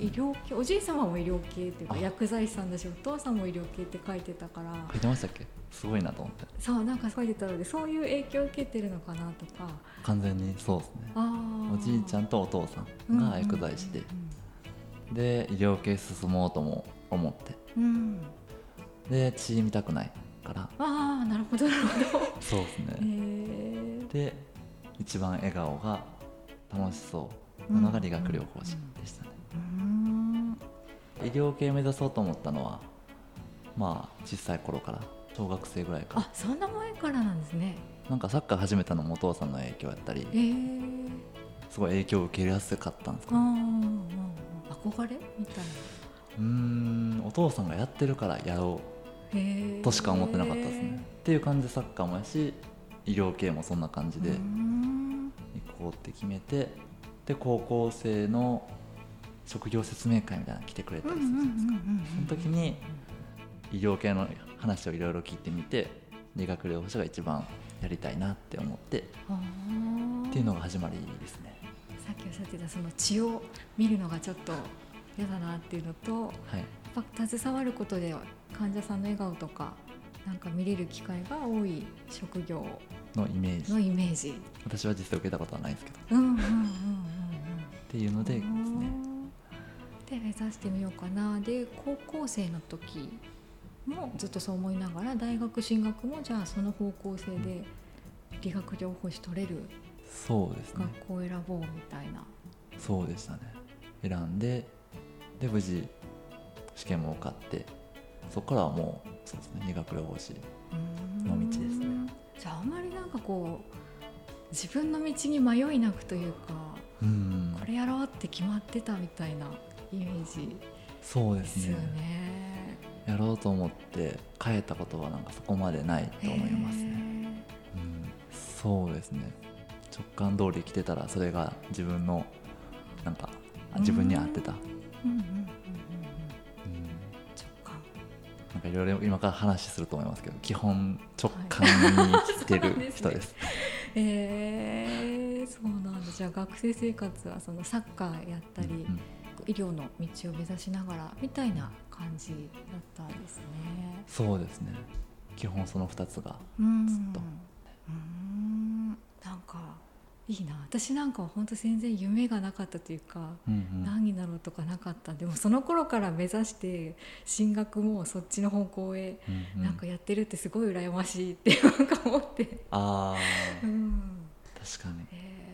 医療系おじい様も医療系っていうかあ。薬剤師さんだしお父さんも医療系って書いてたから。書いてましたっけ？すごいなと思って。そうなんか書いてたのでそういう影響を受けてるのかなとか。完全にそうですね。あおじいちゃんとお父さんが薬剤師で、で医療系進もうとも思って。うん、うんで血見たくないから。ああなるほどなるほど。そうですね、へえで一番笑顔が楽しそう。なのが理学療法士でしたね、うん医療系目指そうと思ったのはまあ小さい頃から小学生ぐらいから。あそんな前からなんですね。なんかサッカー始めたのもお父さんの影響やったりへえすごい影響を受けやすかったんですあかね。あ憧れみたいうーんお父さんがやってるからやろう。としか思ってなかったですね。っていう感じでサッカーもやし医療系もそんな感じでうん。行こうって決めてで高校生の職業説明会みたいなの来てくれたりするじゃないですか。その時に医療系の話をいろいろ聞いてみて理学療法士が一番やりたいなって思ってっていうのが始まりですね。さっきおっしゃってたその血を見るのがちょっと嫌だなっていうのとはい。やっぱ携わることで患者さんの笑顔とかなんか見れる機会が多い職業のイメージ。のイメージ。私は実際受けたことはないんですけど。っうんうんうんうんうん。ていうのでですねで目指してみようかな。で高校生の時もずっとそう思いながら大学進学もじゃあその方向性で理学療法士取れるそうですね。学校を選ぼうみたいな。そうでしたね。選んでで無事試験も受かってそこからはもうそうですね。理学療法士の道ですね。じゃああんまりなんかこう自分の道に迷いなくというかうん。これやろうって決まってたみたいなイメージ。そうでですねね。やろうと思って変えたことはなんかそこまでないと思いますね、うん、そうですね。直感通り来てたらそれが自分のなんかあ自分に合ってた、うん、うんうんなんかいろいろ今から話すると思いますけど基本直感に 来てる人です,、えー、そうなんだ。じゃあ学生生活はそのサッカーやったり、うんうん医療の道を目指しながらみたいな感じだったんですね。そうですね。基本その2つが。うん。ずっと。うん。なんかいいな。私なんかは本当全然夢がなかったというか、うんうん。何になろうとかなかった。でもその頃から目指して進学もそっちの方向へうんうん。なんかやってるってすごい羨ましいってなんか思って。あうーん。確かに。へー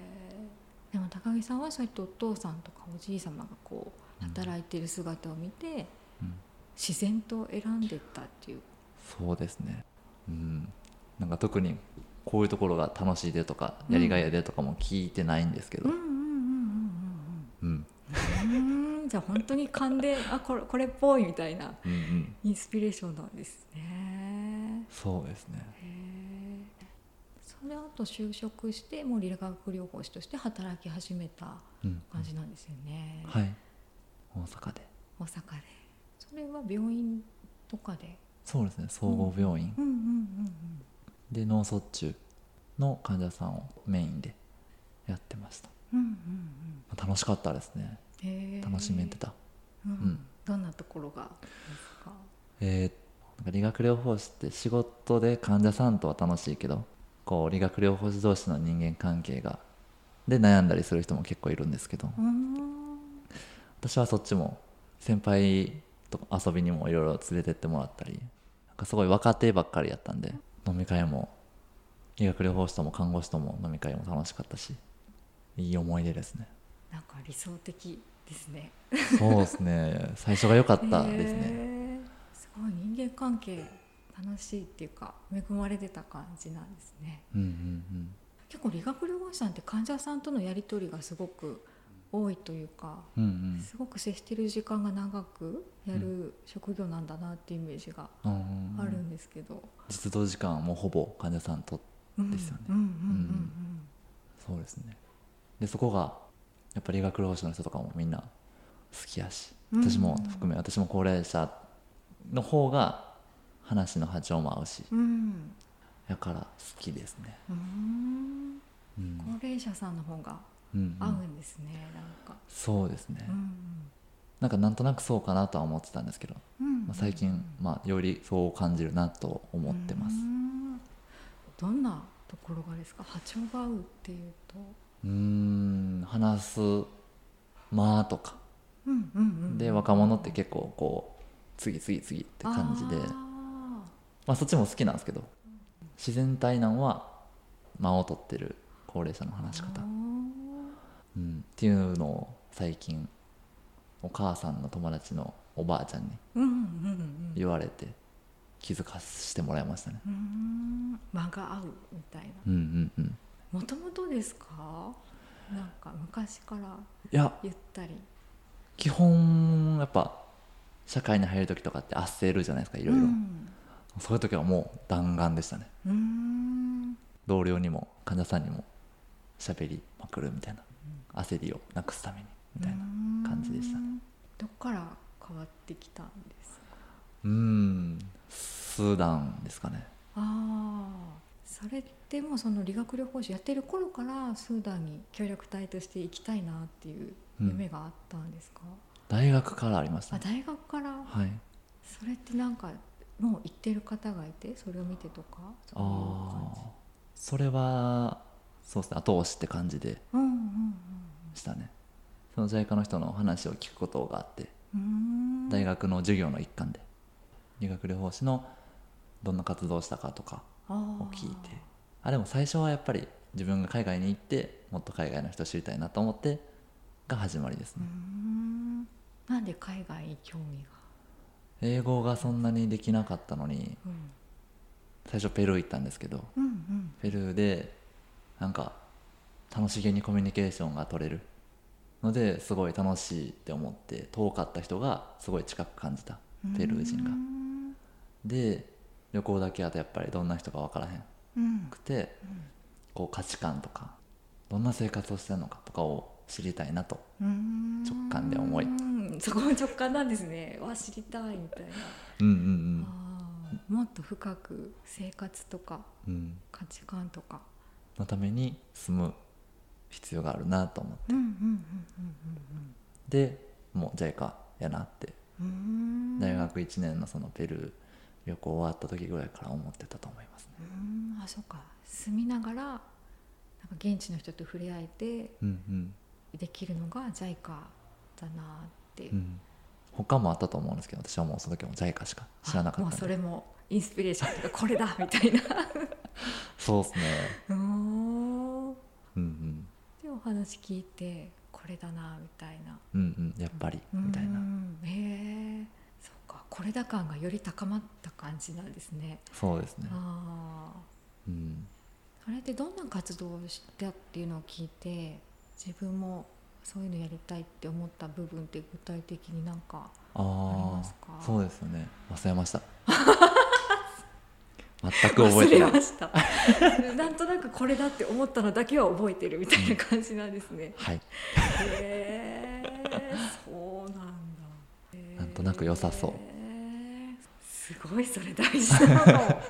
でも高木さんはそうやってお父さんとかおじい様がこう働いてる姿を見て、うん、自然と選んでったっていう。そうですね。うん。なんか特にこういうところが楽しいでとかやりがいやでとかも聞いてないんですけど。うんじゃあ本当に勘であこれこれっぽいみたいなインスピレーションなんですね、うんうん、そうですね。それあと就職してもう理学療法士として働き始めたうん感じなんですよね、はい。大阪で。大阪で。それは病院とかで？そうですね。総合病院。うん。うんうんで脳卒中の患者さんをメインでやってました。うんうんうん。楽しかったですね。うんへー楽しめてた。うん。ん。どんなところがですか？えーなんか理学療法士って仕事で患者さんとは楽しいけどこう理学療法士同士の人間関係がで悩んだりする人も結構いるんですけど。私はそっちも先輩と遊びにもいろいろ連れてってもらったりなんかすごい若手ばっかりやったんで飲み会も理学療法士とも看護師とも飲み会も楽しかったしいい思い出ですね。なんか理想的ですね。そうですね。最初が良かったですね。へー。すごい。人間関係楽しいっていうか恵まれてた感じなんですね。うんうん結構理学療法士さんって患者さんとのやり取りがすごく多いというかうんうん。すごく接してる時間が長くやる職業なんだなっていうイメージがうんうんあるんですけど、実動時間はもうほぼ患者さんとですよね。うんうんうんそうですね。でそこがやっぱり理学療法士の人とかもみんな好きやしうん。私も含め私も高齢者の方が話の波長も合うし。うん。うんやから好きですね。うん。うん。高齢者さんの方がうんうん。合うんですね、なんか、そうですね。うんなんかなんとなくそうかなとは思ってたんですけど、うんまあ、最近、まあ、よりそう感じるなと思ってます。う。ん。どんなところがですか？波長が合うっていうと。うーん。話す間とか。うんうんうん。で若者って結構こう次々次って感じで。あまあ、そっちも好きなんですけど自然体なんは間を取ってる高齢者の話し方、ー。うん、っていうのを最近お母さんの友達のおばあちゃんに言われて気づかせてもらいましたね。うん。間が合うみたいな。うんうんうん。もともとですか？なんか昔からいや。言ったり。基本やっぱ社会に入る時とかって焦るじゃないですかいろいろ、うんそういう時はもう弾丸でしたね。同僚にも患者さんにも喋りまくるみたいな。焦りをなくすためにみたいな感じでしたね。どっから変わってきたんですか？うーん。スーダンですかね。ああそれってもうその理学療法士やってる頃からスーダンに協力隊として行きたいなっていう夢があったんですか、大学からありましたあね大学から？はい。それってなんかもう行ってる方がいてそれを見てとかそういう感じ。それはそうですね後押しって感じでうんうんしたね。その JICA の人の話を聞くことがあって大学の授業の一環で理学療法士のどんな活動をしたかとかあを聞いて。あでも最初はやっぱり自分が海外に行ってもっと海外の人を知りたいなと思ってが始まりですうねん。なんで海外に興味が？英語がそんなにできなかったのにうん。最初ペルー行ったんですけどうんうん。ペルーでなんか楽しげにコミュニケーションが取れるのですごい楽しいって思って遠かった人がすごい近く感じたペルー人が。うん。で旅行だけだとやっぱりどんな人か分からへんうん。くてこう価値観とかどんな生活をしてるのかとかを知りたいなとうん。直感で思いうんそこも直感なんですね。わ知りたいみたいな、うんうんあーもっと深く生活とかうん。うん価値観とか。のために住む必要があるなと思って。うんうんでもう JICA やなって。うんうん。うん大学1年のそのペルー旅行終わった時ぐらいから思ってたと思いますね。うんあそうか。住みながらなんか現地の人と触れ合えてうんうん。できるのが JICA だなって、う。ん。他もあったと思うんですけど私はもうその時も JICA しか知らなかったそれもインスピレーションというかこれだみたいな。そうですね。うーんうん。うんでお話聞いてこれだなみたいな。うんうん。やっぱりみたいな。うんへえそうか。これだ感がより高まった感じなんですね。そうですね。ああうん。それってどんな活動をしたっていうのを聞いて自分もそういうのやりたいって思った部分って具体的になんかありあますか？あそうですよね。忘れました。全く覚えてない。忘れました。なんとなくこれだって思ったのだけは覚えてるみたいな感じなんですね、はい。へえそうなんだ。へ ーなんとなく良さそう。すごいそれ大事なの。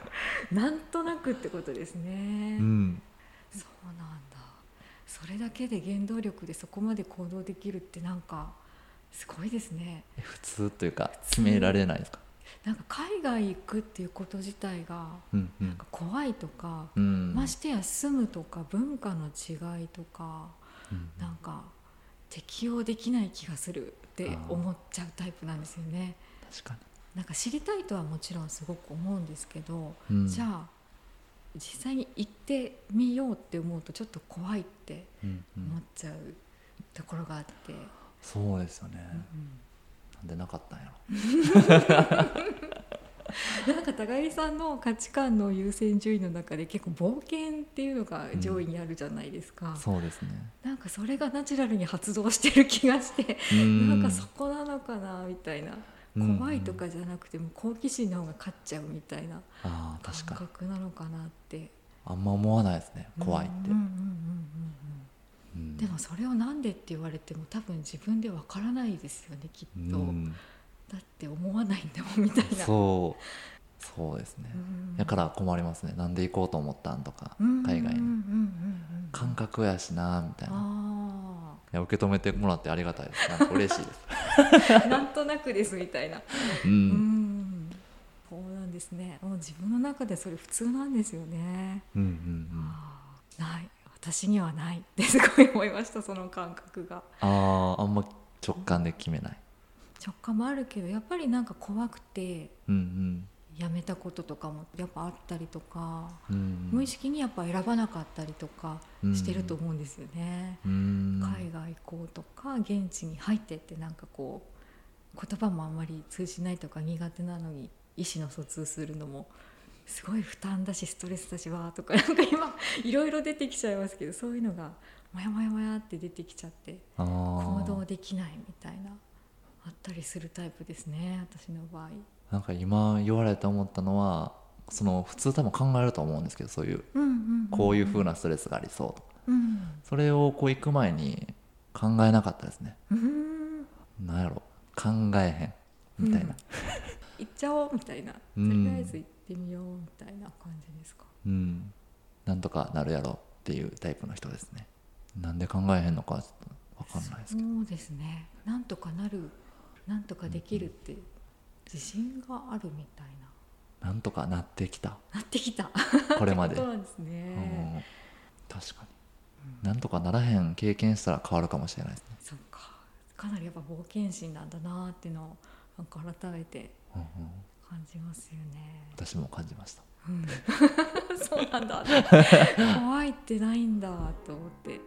なんとなくってことですね、うん。そうなんだそれだけで原動力でそこまで行動できるってなんかすごいですね。え普通というか決められないですか？なんか海外行くっていうこと自体がうんうん。なんか怖いとか、うん。ましてや住むとか文化の違いとかうん。なんか適応できない気がするって思っちゃうタイプなんですよね。確かなんか知りたいとはもちろんすごく思うんですけど、に、うん、じゃあ実際に行ってみようって思うとちょっと怖いってうんうん。思っちゃうところがあって、そうですよね、うんなんでなかったんやろ。なんか高木さんの価値観の優先順位の中で結構冒険っていうのが上位にあるじゃないですか、そうですね。なんかそれがナチュラルに発動してる気がして、うん。なんかそこなのかなみたいな。うん怖いとかじゃなくても好奇心の方が勝っちゃうみたいな感確かに。覚なのかなって。あんま思わないですね。怖いって、でもそれをなんでって言われても多分自分でわからないですよねきっと、うん。だって思わないんだもんみたいな。そう。そうですね、うん。だから困りますね。なんで行こうと思ったんとかうん海外に。感覚やしなみたいな受け止めてもらってありがたいです。なんか嬉しいです。なんとなくですみたいな。ううん。んそうなんですね。もう自分の中でそれ普通なんですよね、うんうんうん。ない。私にはない。ってすごい思いましたその感覚が。あああんま直感で決めない。直感もあるけどやっぱりなんか怖くて。うんやめたこととかもやっぱあったりとか、うん。うん無意識にやっぱ選ばなかったりとかしてると思うんですよね、うん。海外行こうとか現地に入ってってなんかこう言葉もあんまり通じないとか苦手なのに意思の疎通するのもすごい負担だしストレスだしわーとか なんか今いろいろ出てきちゃいますけどそういうのがモヤモヤモヤって出てきちゃって行動できないみたいなあったりするタイプですね私の場合。なんか今言われて思ったのはその普通多分考えると思うんですけどそういううんうんん。こういう風なストレスがありそうと。かうん。それをこう行く前に考えなかったですね。うん。なんやろ。考えへんみたいな。行っちゃおうみたいな。とうん。りあえず行ってみようみたいな感じですか。うん。なんとかなるやろっていうタイプの人ですね。なんで考えへんのかちょっと分かんないですけど。そうですね。なんとかなるなんとかできるって自信があるみたいな。なんとかなってきた。なってきた。これまで。そうですね、うん、確かに、うん、なんとかならへん経験したら変わるかもしれないですね。そうか。かなりやっぱ冒険心なんだなっていうのをなんか改めて感じますよね、うんうん、私も感じました、うん、そうなんだ。怖いってないんだと思って。